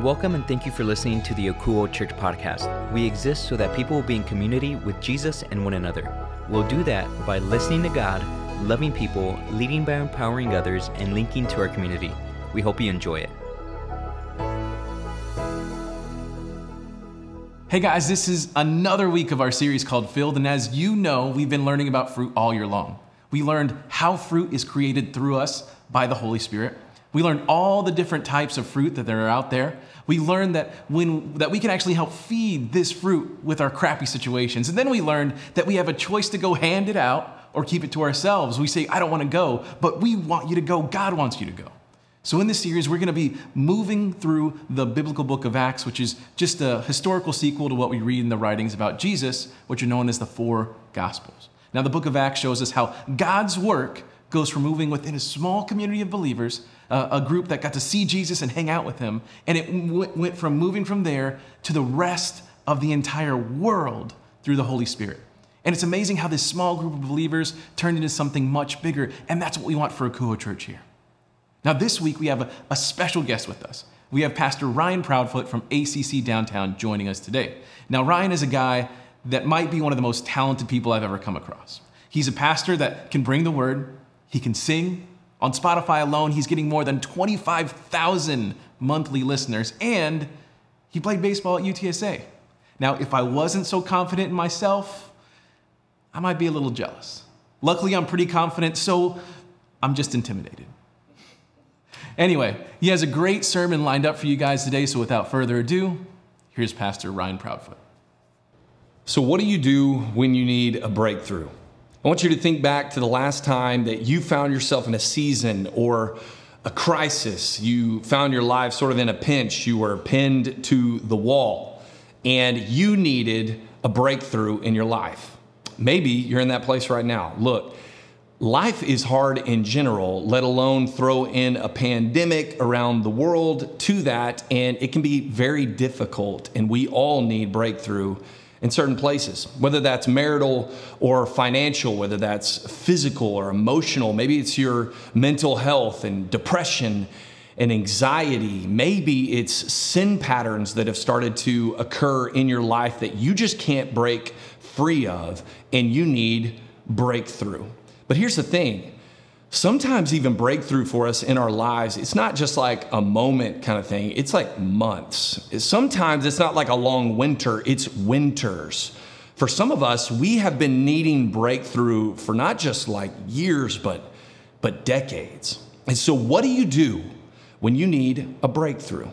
Welcome and thank you for listening to the Akouo Church podcast. We exist so that people will be in community with Jesus and one another. We'll do that by listening to God, loving people, leading by empowering others, and linking to our community. We hope you enjoy it. Hey guys, this is another week of our series called Filled, and as you know, we've been learning about fruit all year long. We learned how fruit is created through us by the Holy Spirit. We learned all the different types of fruit that there are out there. We learned that when that we can actually help feed this fruit with our crappy situations. And then we learned that we have a choice to go hand it out or keep it to ourselves. We say, I don't want to go, but we want you to go. God wants you to go. So, in this series, we're going to be moving through the biblical book of Acts, which is just a historical sequel to what we read in the writings about Jesus, which are known as the four Gospels. Now, the book of Acts shows us how God's work goes from moving within a small community of believers, uh, a group that got to see Jesus and hang out with him, and it w- went from moving from there to the rest of the entire world through the Holy Spirit. And it's amazing how this small group of believers turned into something much bigger, and that's what we want for Akouo Church here. Now, this week we have a, a special guest with us. We have Pastor Ryan Proudfoot from ACC Downtown joining us today. Now, Ryan is a guy that might be one of the most talented people I've ever come across. He's a pastor that can bring the word, he can sing. On Spotify alone, he's getting more than 25,000 monthly listeners, and he played baseball at UTSA. Now, if I wasn't so confident in myself, I might be a little jealous. Luckily, I'm pretty confident, so I'm just intimidated. Anyway, he has a great sermon lined up for you guys today, so without further ado, here's Pastor Ryan Proudfoot. So, what do you do when you need a breakthrough? I want you to think back to the last time that you found yourself in a season or a crisis. You found your life sort of in a pinch. You were pinned to the wall and you needed a breakthrough in your life. Maybe you're in that place right now. Look, life is hard in general, let alone throw in a pandemic around the world to that, and it can be very difficult, and we all need breakthrough in certain places, whether that's marital or financial, whether that's physical or emotional. Maybe it's your mental health and depression and anxiety. Maybe it's sin patterns that have started to occur in your life that you just can't break free of, and you need breakthrough. But here's the thing sometimes even breakthrough for us in our lives. It's not just like a moment kind of thing. It's like months. Sometimes it's not like a long winter. It's winters. For some of us we have been needing breakthrough for not just like years but but decades. And so what do you do when you need a breakthrough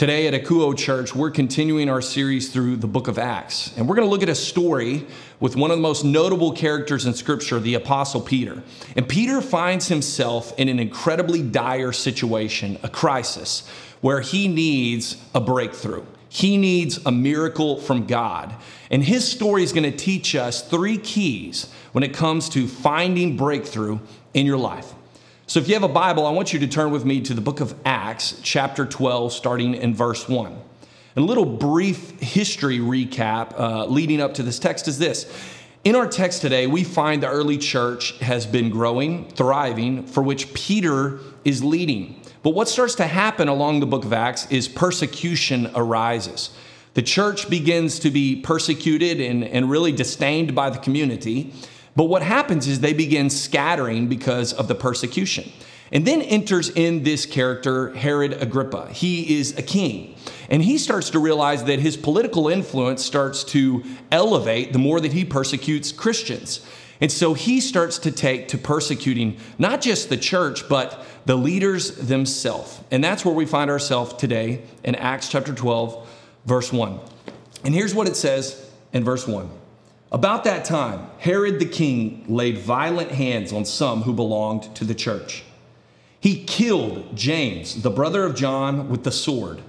Today at Akouo Church, we're continuing our series through the book of Acts. And we're going to look at a story with one of the most notable characters in Scripture, the Apostle Peter. And Peter finds himself in an incredibly dire situation, a crisis, where he needs a breakthrough. He needs a miracle from God. And his story is going to teach us three keys when it comes to finding breakthrough in your life. So if you have a Bible, I want you to turn with me to the book of Acts, chapter 12, starting in verse 1. And a little brief history recap uh, leading up to this text is this. In our text today, we find the early church has been growing, thriving, for which Peter is leading. But what starts to happen along the book of Acts is persecution arises. The church begins to be persecuted and, and really disdained by the community. But what happens is they begin scattering because of the persecution. And then enters in this character, Herod Agrippa. He is a king. And he starts to realize that his political influence starts to elevate the more that he persecutes Christians. And so he starts to take to persecuting not just the church, but the leaders themselves. And that's where we find ourselves today in Acts chapter 12, verse 1. And here's what it says in verse 1 about that time, Herod the king laid violent hands on some who belonged to the church. He killed James, the brother of John, with the sword.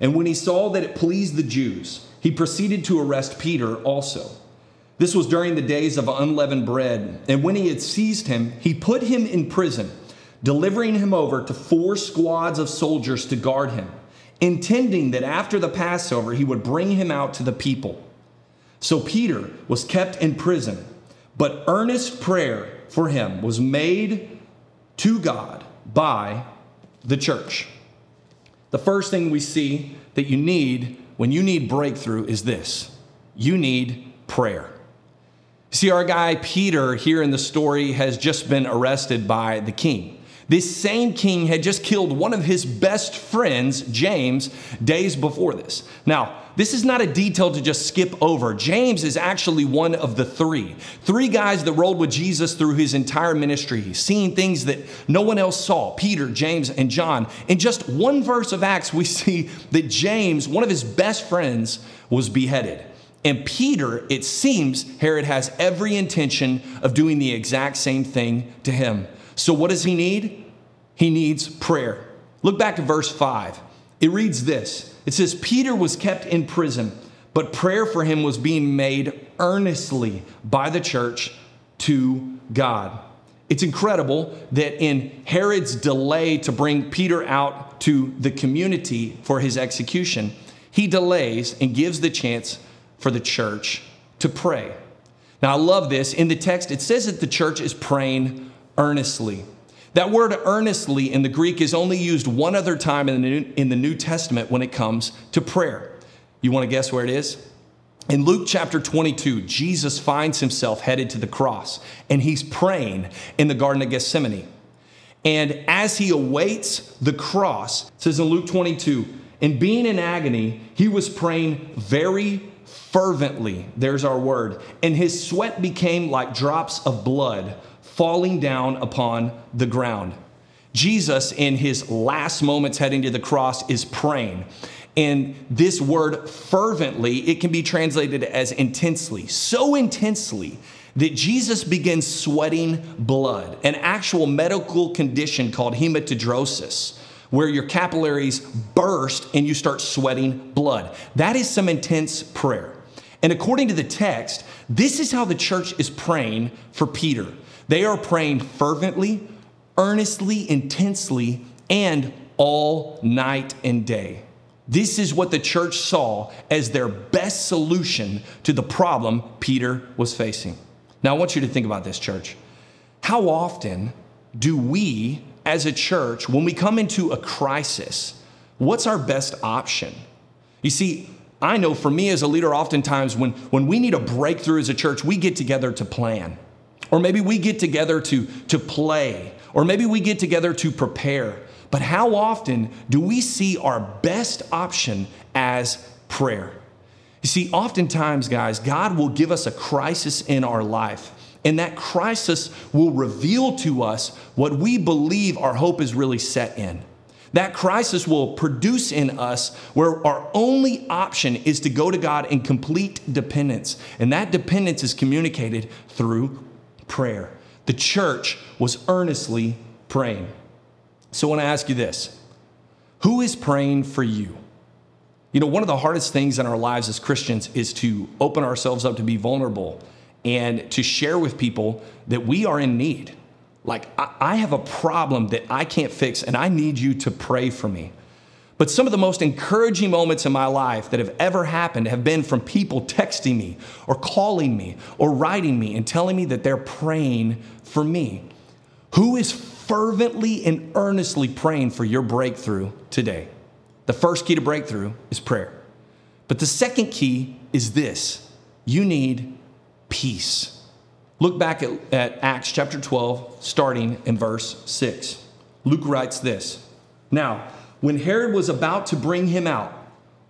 And when he saw that it pleased the Jews, he proceeded to arrest Peter also. This was during the days of unleavened bread. And when he had seized him, he put him in prison, delivering him over to four squads of soldiers to guard him, intending that after the Passover he would bring him out to the people. So Peter was kept in prison, but earnest prayer for him was made to God by the church. The first thing we see that you need when you need breakthrough is this you need prayer. See, our guy Peter here in the story has just been arrested by the king. This same king had just killed one of his best friends, James, days before this. Now, this is not a detail to just skip over. James is actually one of the three. Three guys that rolled with Jesus through his entire ministry, seeing things that no one else saw Peter, James, and John. In just one verse of Acts, we see that James, one of his best friends, was beheaded. And Peter, it seems, Herod has every intention of doing the exact same thing to him. So, what does he need? He needs prayer. Look back to verse 5. It reads this It says, Peter was kept in prison, but prayer for him was being made earnestly by the church to God. It's incredible that in Herod's delay to bring Peter out to the community for his execution, he delays and gives the chance for the church to pray. Now, I love this. In the text, it says that the church is praying earnestly. That word earnestly in the Greek is only used one other time in the New, in the New Testament when it comes to prayer. You want to guess where it is? In Luke chapter 22, Jesus finds himself headed to the cross and he's praying in the Garden of Gethsemane. And as he awaits the cross, says in Luke 22, in being in agony, he was praying very fervently. There's our word. And his sweat became like drops of blood falling down upon the ground. Jesus, in his last moments heading to the cross, is praying. And this word fervently, it can be translated as intensely, so intensely that Jesus begins sweating blood, an actual medical condition called hematidrosis, where your capillaries burst and you start sweating blood. That is some intense prayer. And according to the text, this is how the church is praying for Peter. They are praying fervently, earnestly, intensely, and all night and day. This is what the church saw as their best solution to the problem Peter was facing. Now, I want you to think about this, church. How often do we, as a church, when we come into a crisis, what's our best option? You see, I know for me as a leader, oftentimes when, when we need a breakthrough as a church, we get together to plan. Or maybe we get together to, to play, or maybe we get together to prepare. But how often do we see our best option as prayer? You see, oftentimes, guys, God will give us a crisis in our life, and that crisis will reveal to us what we believe our hope is really set in. That crisis will produce in us where our only option is to go to God in complete dependence. And that dependence is communicated through prayer. The church was earnestly praying. So when I want to ask you this Who is praying for you? You know, one of the hardest things in our lives as Christians is to open ourselves up to be vulnerable and to share with people that we are in need. Like, I have a problem that I can't fix, and I need you to pray for me. But some of the most encouraging moments in my life that have ever happened have been from people texting me or calling me or writing me and telling me that they're praying for me. Who is fervently and earnestly praying for your breakthrough today? The first key to breakthrough is prayer. But the second key is this you need peace. Look back at, at Acts chapter 12, starting in verse 6. Luke writes this Now, when Herod was about to bring him out,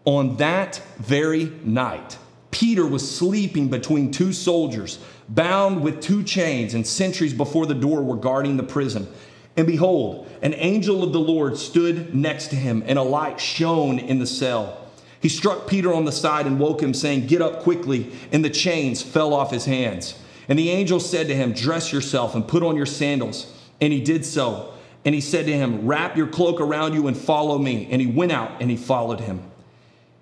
on that very night, Peter was sleeping between two soldiers, bound with two chains, and sentries before the door were guarding the prison. And behold, an angel of the Lord stood next to him, and a light shone in the cell. He struck Peter on the side and woke him, saying, Get up quickly. And the chains fell off his hands. And the angel said to him, Dress yourself and put on your sandals. And he did so. And he said to him, Wrap your cloak around you and follow me. And he went out and he followed him.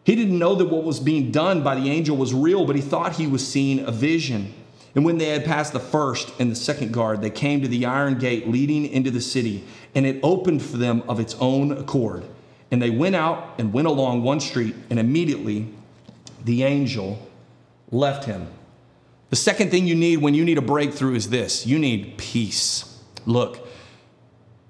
He didn't know that what was being done by the angel was real, but he thought he was seeing a vision. And when they had passed the first and the second guard, they came to the iron gate leading into the city, and it opened for them of its own accord. And they went out and went along one street, and immediately the angel left him. The second thing you need when you need a breakthrough is this you need peace. Look,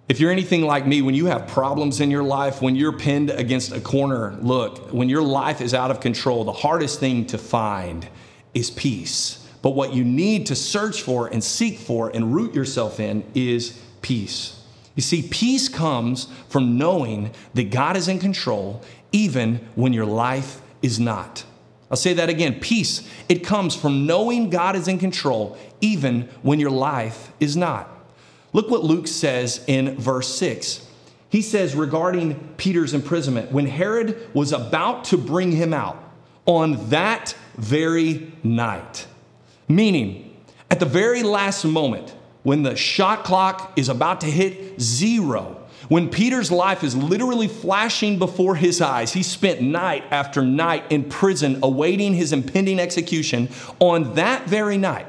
If you're anything like me, when you have problems in your life, when you're pinned against a corner, look, when your life is out of control, the hardest thing to find is peace. But what you need to search for and seek for and root yourself in is peace. You see, peace comes from knowing that God is in control even when your life is not. I'll say that again. Peace, it comes from knowing God is in control even when your life is not. Look what Luke says in verse 6. He says regarding Peter's imprisonment, when Herod was about to bring him out on that very night, meaning at the very last moment, when the shot clock is about to hit zero, when Peter's life is literally flashing before his eyes, he spent night after night in prison awaiting his impending execution. On that very night,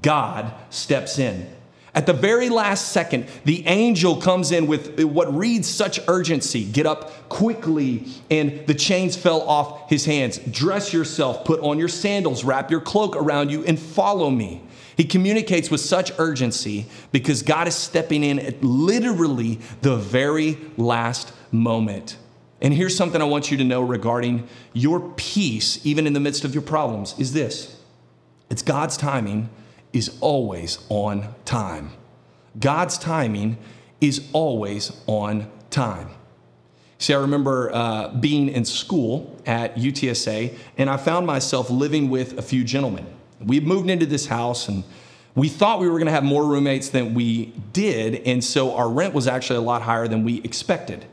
God steps in at the very last second, the angel comes in with what reads such urgency Get up quickly, and the chains fell off his hands. Dress yourself, put on your sandals, wrap your cloak around you, and follow me. He communicates with such urgency because God is stepping in at literally the very last moment. And here's something I want you to know regarding your peace, even in the midst of your problems, is this it's God's timing is always on time. God's timing is always on time. See, I remember uh, being in school at UTSA, and I found myself living with a few gentlemen. We moved into this house, and we thought we were going to have more roommates than we did, and so our rent was actually a lot higher than we expected.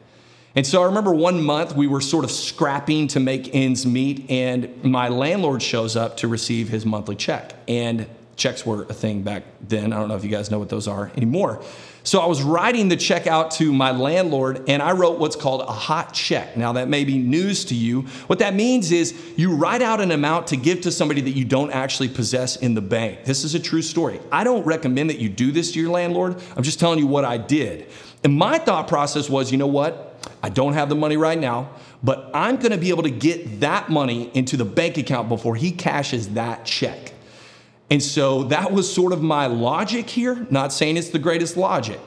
And so I remember one month we were sort of scrapping to make ends meet, and my landlord shows up to receive his monthly check. And checks were a thing back then. I don't know if you guys know what those are anymore. So I was writing the check out to my landlord and I wrote what's called a hot check. Now, that may be news to you. What that means is you write out an amount to give to somebody that you don't actually possess in the bank. This is a true story. I don't recommend that you do this to your landlord. I'm just telling you what I did. And my thought process was you know what? I don't have the money right now, but I'm going to be able to get that money into the bank account before he cashes that check. And so that was sort of my logic here, not saying it's the greatest logic.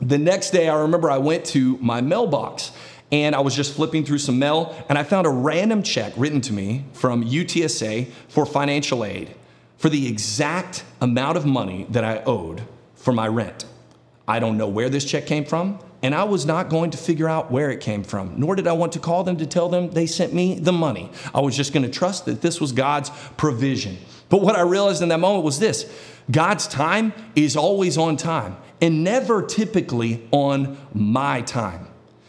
The next day, I remember I went to my mailbox and I was just flipping through some mail and I found a random check written to me from UTSA for financial aid for the exact amount of money that I owed for my rent. I don't know where this check came from, and I was not going to figure out where it came from, nor did I want to call them to tell them they sent me the money. I was just going to trust that this was God's provision. But what I realized in that moment was this God's time is always on time and never typically on my time.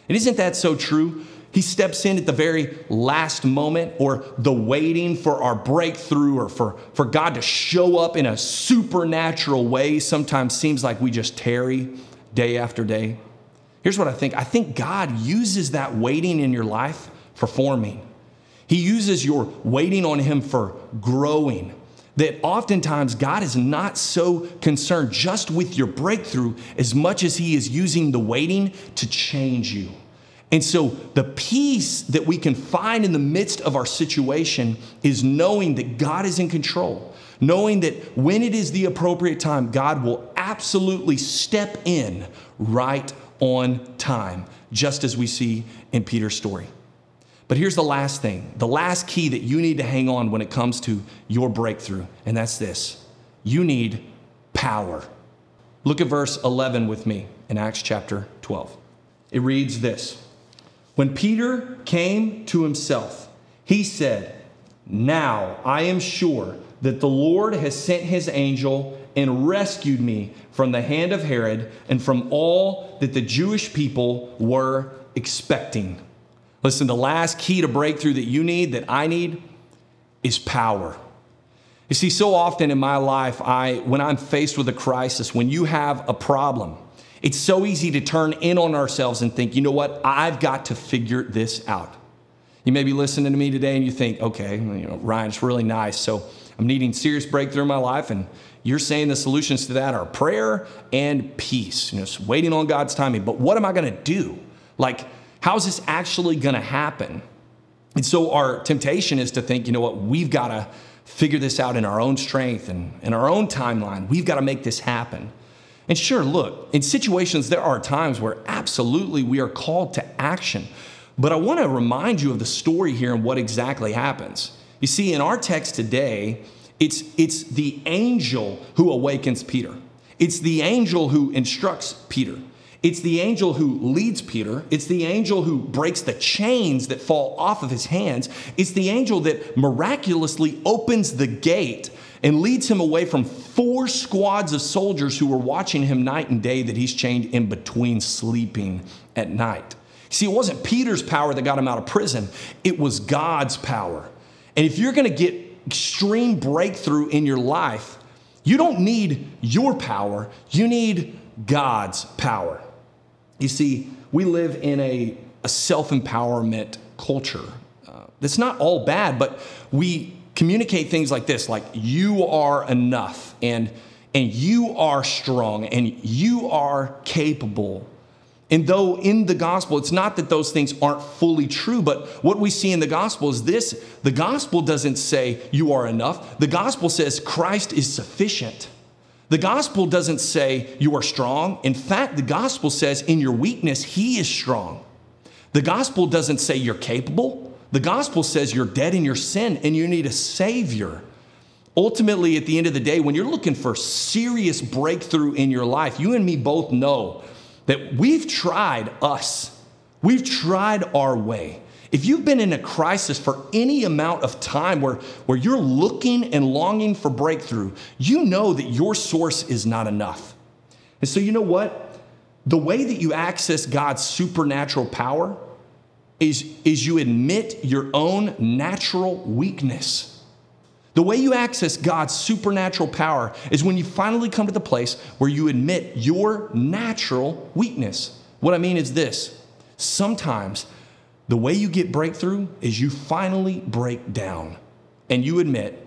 And isn't that so true? He steps in at the very last moment or the waiting for our breakthrough or for, for God to show up in a supernatural way sometimes seems like we just tarry day after day. Here's what I think I think God uses that waiting in your life for forming, He uses your waiting on Him for growing that oftentimes God is not so concerned just with your breakthrough as much as He is using the waiting to change you. And so, the peace that we can find in the midst of our situation is knowing that God is in control, knowing that when it is the appropriate time, God will absolutely step in right on time, just as we see in Peter's story. But here's the last thing the last key that you need to hang on when it comes to your breakthrough, and that's this you need power. Look at verse 11 with me in Acts chapter 12. It reads this When Peter came to himself, he said, Now I am sure that the Lord has sent his angel and rescued me from the hand of Herod and from all that the Jewish people were expecting. Listen, the last key to breakthrough that you need, that I need, is power. You see, so often in my life, I, when I'm faced with a crisis, when you have a problem, it's so easy to turn in on ourselves and think, you know what, I've got to figure this out. You may be listening to me today and you think, okay, you know, Ryan, it's really nice. So I'm needing serious breakthrough in my life, and you're saying the solutions to that are prayer and peace, you know, just waiting on God's timing. But what am I going to do? Like, How's this actually going to happen? And so our temptation is to think, you know what, we've got to figure this out in our own strength and in our own timeline. We've got to make this happen. And sure, look, in situations, there are times where absolutely we are called to action. But I want to remind you of the story here and what exactly happens. You see, in our text today, it's, it's the angel who awakens Peter. It's the angel who instructs Peter. It's the angel who leads Peter. It's the angel who breaks the chains that fall off of his hands. It's the angel that miraculously opens the gate and leads him away from four squads of soldiers who were watching him night and day that he's chained in between sleeping at night. See, it wasn't Peter's power that got him out of prison, it was God's power. And if you're going to get extreme breakthrough in your life, you don't need your power, you need God's power. You see, we live in a, a self empowerment culture. Uh, that's not all bad, but we communicate things like this like, you are enough, and, and you are strong, and you are capable. And though in the gospel, it's not that those things aren't fully true, but what we see in the gospel is this the gospel doesn't say you are enough, the gospel says Christ is sufficient. The gospel doesn't say you are strong. In fact, the gospel says in your weakness, he is strong. The gospel doesn't say you're capable. The gospel says you're dead in your sin and you need a savior. Ultimately, at the end of the day, when you're looking for serious breakthrough in your life, you and me both know that we've tried us, we've tried our way. If you've been in a crisis for any amount of time where, where you're looking and longing for breakthrough, you know that your source is not enough. And so, you know what? The way that you access God's supernatural power is, is you admit your own natural weakness. The way you access God's supernatural power is when you finally come to the place where you admit your natural weakness. What I mean is this sometimes the way you get breakthrough is you finally break down and you admit,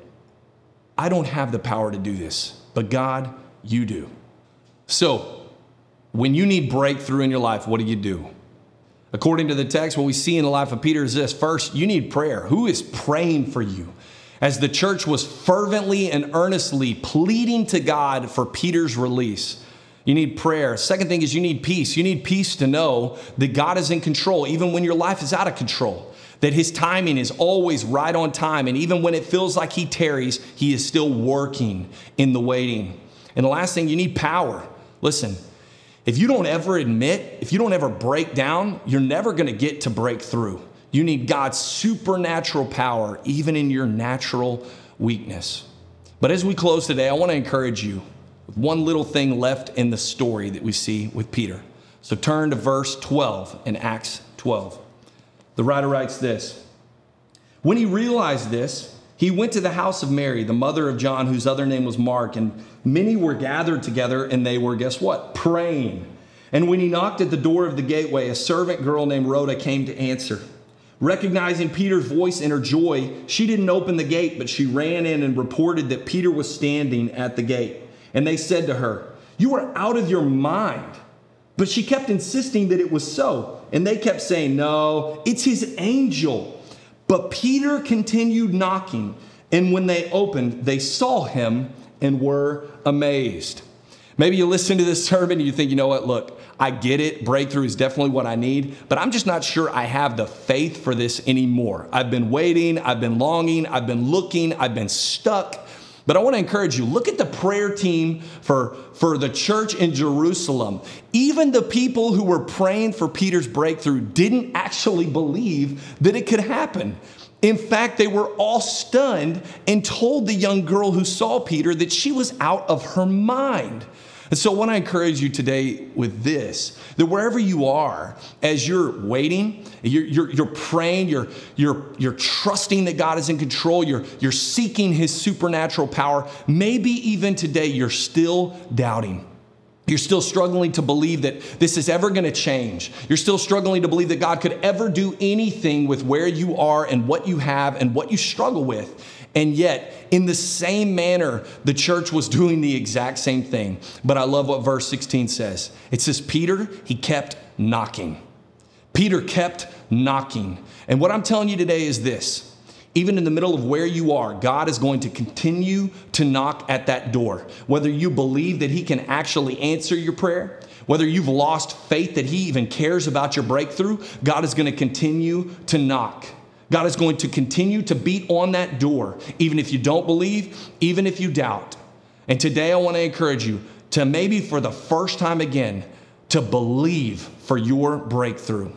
I don't have the power to do this, but God, you do. So, when you need breakthrough in your life, what do you do? According to the text, what we see in the life of Peter is this first, you need prayer. Who is praying for you? as the church was fervently and earnestly pleading to God for Peter's release. You need prayer. Second thing is you need peace. You need peace to know that God is in control, even when your life is out of control, that His timing is always right on time. And even when it feels like He tarries, He is still working in the waiting. And the last thing, you need power. Listen, if you don't ever admit, if you don't ever break down, you're never to get to break through. You need God's supernatural power, even in your natural weakness. But as we close today, I want to encourage you with one little thing left in the story that we see with Peter. So turn to verse 12 in Acts 12. The writer writes this When he realized this, he went to the house of Mary, the mother of John, whose other name was Mark, and many were gathered together, and they were, guess what? Praying. And when he knocked at the door of the gateway, a servant girl named Rhoda came to answer. Recognizing Peter's voice in her joy, she didn't open the gate, but she ran in and reported that Peter was standing at the gate. And they said to her, You are out of your mind. But she kept insisting that it was so. And they kept saying, No, it's his angel. But Peter continued knocking. And when they opened, they saw him and were amazed. Maybe you listen to this sermon and you think, you know what, look, I get it. Breakthrough is definitely what I need, but I'm just not sure I have the faith for this anymore. I've been waiting, I've been longing, I've been looking, I've been stuck. But I want to encourage you look at the prayer team for, for the church in Jerusalem. Even the people who were praying for Peter's breakthrough didn't actually believe that it could happen. In fact, they were all stunned and told the young girl who saw Peter that she was out of her mind. And so what I encourage you today with this that wherever you are, as you're waiting, you're, you're, you're praying, you're, you're, you're trusting that God is in control, you're, you're seeking His supernatural power, maybe even today you're still doubting. You're still struggling to believe that this is ever going to change. You're still struggling to believe that God could ever do anything with where you are and what you have and what you struggle with. And yet, in the same manner, the church was doing the exact same thing. But I love what verse 16 says it says, Peter, he kept knocking. Peter kept knocking. And what I'm telling you today is this even in the middle of where you are, God is going to continue to knock at that door. Whether you believe that He can actually answer your prayer, whether you've lost faith that He even cares about your breakthrough, God is going to continue to knock. God is going to continue to beat on that door, even if you don't believe, even if you doubt. And today I want to encourage you to maybe for the first time again, to believe for your breakthrough.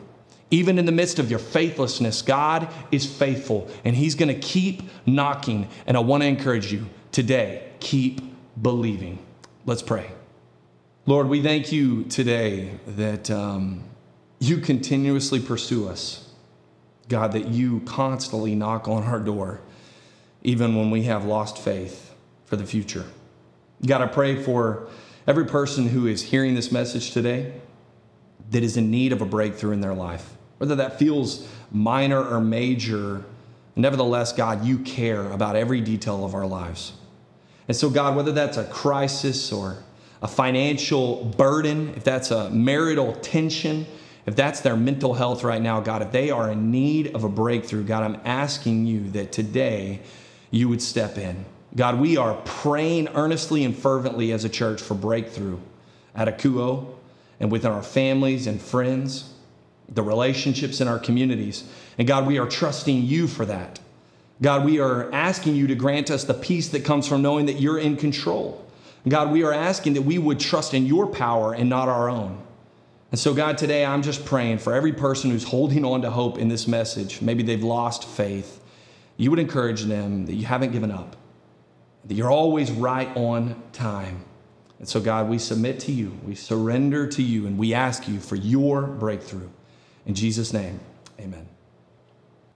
Even in the midst of your faithlessness, God is faithful and He's going to keep knocking. And I want to encourage you today, keep believing. Let's pray. Lord, we thank you today that um, you continuously pursue us. God, that you constantly knock on our door, even when we have lost faith for the future. God, I pray for every person who is hearing this message today that is in need of a breakthrough in their life, whether that feels minor or major. Nevertheless, God, you care about every detail of our lives. And so, God, whether that's a crisis or a financial burden, if that's a marital tension, if that's their mental health right now, God, if they are in need of a breakthrough, God, I'm asking you that today you would step in. God, we are praying earnestly and fervently as a church for breakthrough at Akouo and within our families and friends, the relationships in our communities. And God, we are trusting you for that. God, we are asking you to grant us the peace that comes from knowing that you're in control. God, we are asking that we would trust in your power and not our own. And so, God, today I'm just praying for every person who's holding on to hope in this message. Maybe they've lost faith. You would encourage them that you haven't given up that you're always right on time. And so, God, we submit to you, we surrender to you, and we ask you for your breakthrough. In Jesus' name, amen.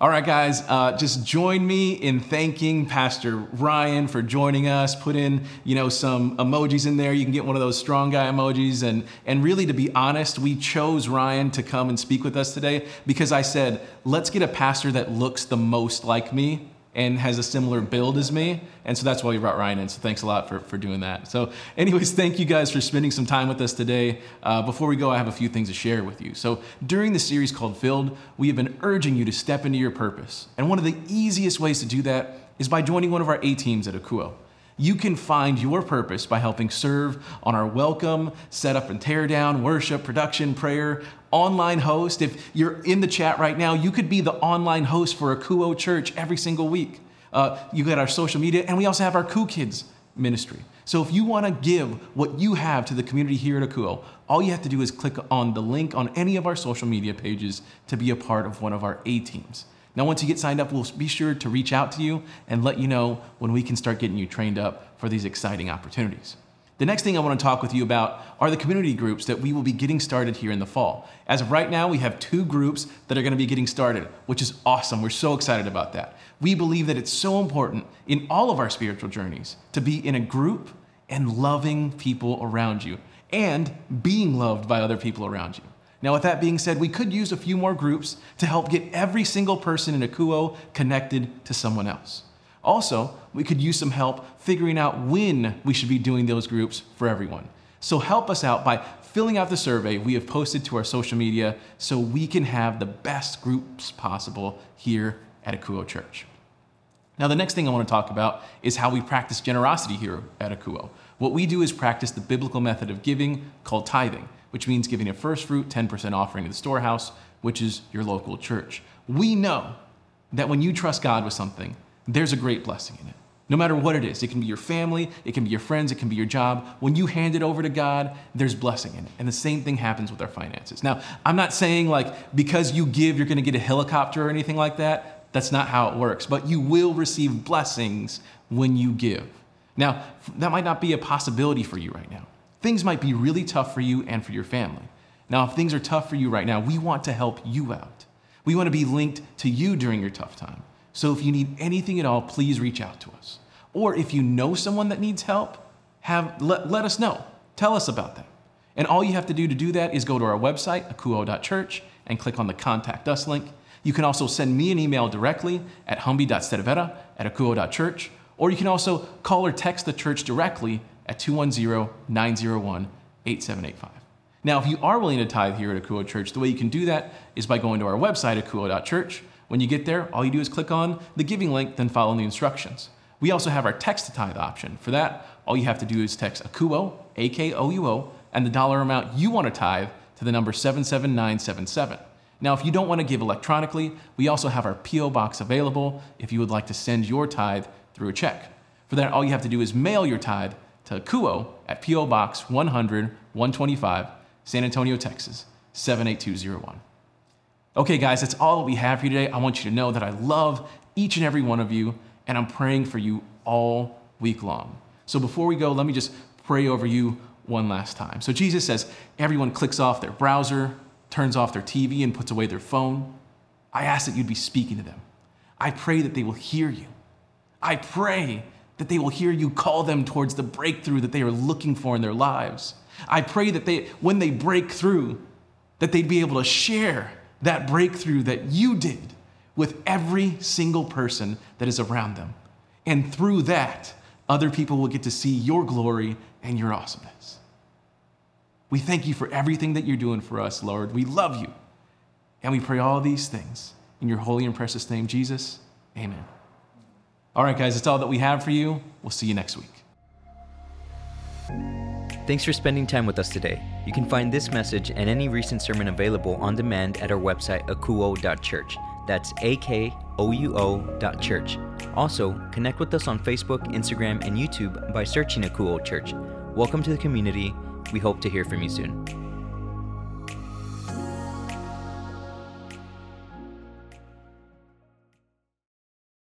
All right, guys, uh, just join me in thanking Pastor Ryan for joining us. Put in, you know, some emojis in there. You can get one of those strong guy emojis. And, and really, to be honest, we chose Ryan to come and speak with us today because I said, let's get a pastor that looks the most like me and has a similar build as me. And so that's why we brought Ryan in. So thanks a lot for, for doing that. So, anyways, thank you guys for spending some time with us today. Uh, before we go, I have a few things to share with you. So, during the series called Filled, we have been urging you to step into your purpose. And one of the easiest ways to do that is by joining one of our A teams at Akouo. You can find your purpose by helping serve on our welcome, setup and tear down, worship, production, prayer, online host. If you're in the chat right now, you could be the online host for Akouo Church every single week. Uh, you got our social media, and we also have our Ku Kids ministry. So if you want to give what you have to the community here at Akouo, all you have to do is click on the link on any of our social media pages to be a part of one of our A teams. Now, once you get signed up, we'll be sure to reach out to you and let you know when we can start getting you trained up for these exciting opportunities. The next thing I want to talk with you about are the community groups that we will be getting started here in the fall. As of right now, we have two groups that are going to be getting started, which is awesome. We're so excited about that. We believe that it's so important in all of our spiritual journeys to be in a group and loving people around you and being loved by other people around you. Now, with that being said, we could use a few more groups to help get every single person in Akouo connected to someone else. Also, we could use some help figuring out when we should be doing those groups for everyone. So help us out by filling out the survey we have posted to our social media so we can have the best groups possible here at Akouo Church. Now, the next thing I want to talk about is how we practice generosity here at Akouo. What we do is practice the biblical method of giving called tithing which means giving a first fruit 10% offering to the storehouse, which is your local church. We know that when you trust God with something, there's a great blessing in it. No matter what it is, it can be your family, it can be your friends, it can be your job. When you hand it over to God, there's blessing in it. And the same thing happens with our finances. Now, I'm not saying like because you give, you're gonna get a helicopter or anything like that. That's not how it works. But you will receive blessings when you give. Now, that might not be a possibility for you right now things might be really tough for you and for your family. Now, if things are tough for you right now, we want to help you out. We want to be linked to you during your tough time. So if you need anything at all, please reach out to us. Or if you know someone that needs help, have let, let us know. Tell us about them. And all you have to do to do that is go to our website, akouo.church, and click on the Contact Us link. You can also send me an email directly at humby.stedevera at akouo.church, or you can also call or text the church directly at 210 901 8785. Now, if you are willing to tithe here at Akouo Church, the way you can do that is by going to our website, akouo.church, When you get there, all you do is click on the giving link, then follow the instructions. We also have our text to tithe option. For that, all you have to do is text AKOUO, A K O U O, and the dollar amount you want to tithe to the number 77977. Now, if you don't want to give electronically, we also have our P.O. box available if you would like to send your tithe through a check. For that, all you have to do is mail your tithe to Kuo at P.O. Box 100 125, San Antonio, Texas 78201. Okay, guys, that's all that we have for you today. I want you to know that I love each and every one of you, and I'm praying for you all week long. So before we go, let me just pray over you one last time. So Jesus says, everyone clicks off their browser, turns off their TV, and puts away their phone. I ask that you'd be speaking to them. I pray that they will hear you. I pray that they will hear you call them towards the breakthrough that they are looking for in their lives. I pray that they, when they break through, that they'd be able to share that breakthrough that you did with every single person that is around them. And through that, other people will get to see your glory and your awesomeness. We thank you for everything that you're doing for us, Lord. We love you. And we pray all these things in your holy and precious name, Jesus. Amen. All right, guys, that's all that we have for you. We'll see you next week. Thanks for spending time with us today. You can find this message and any recent sermon available on demand at our website, akouo.church. That's A K O U O church. Also, connect with us on Facebook, Instagram, and YouTube by searching Akouo Church. Welcome to the community. We hope to hear from you soon.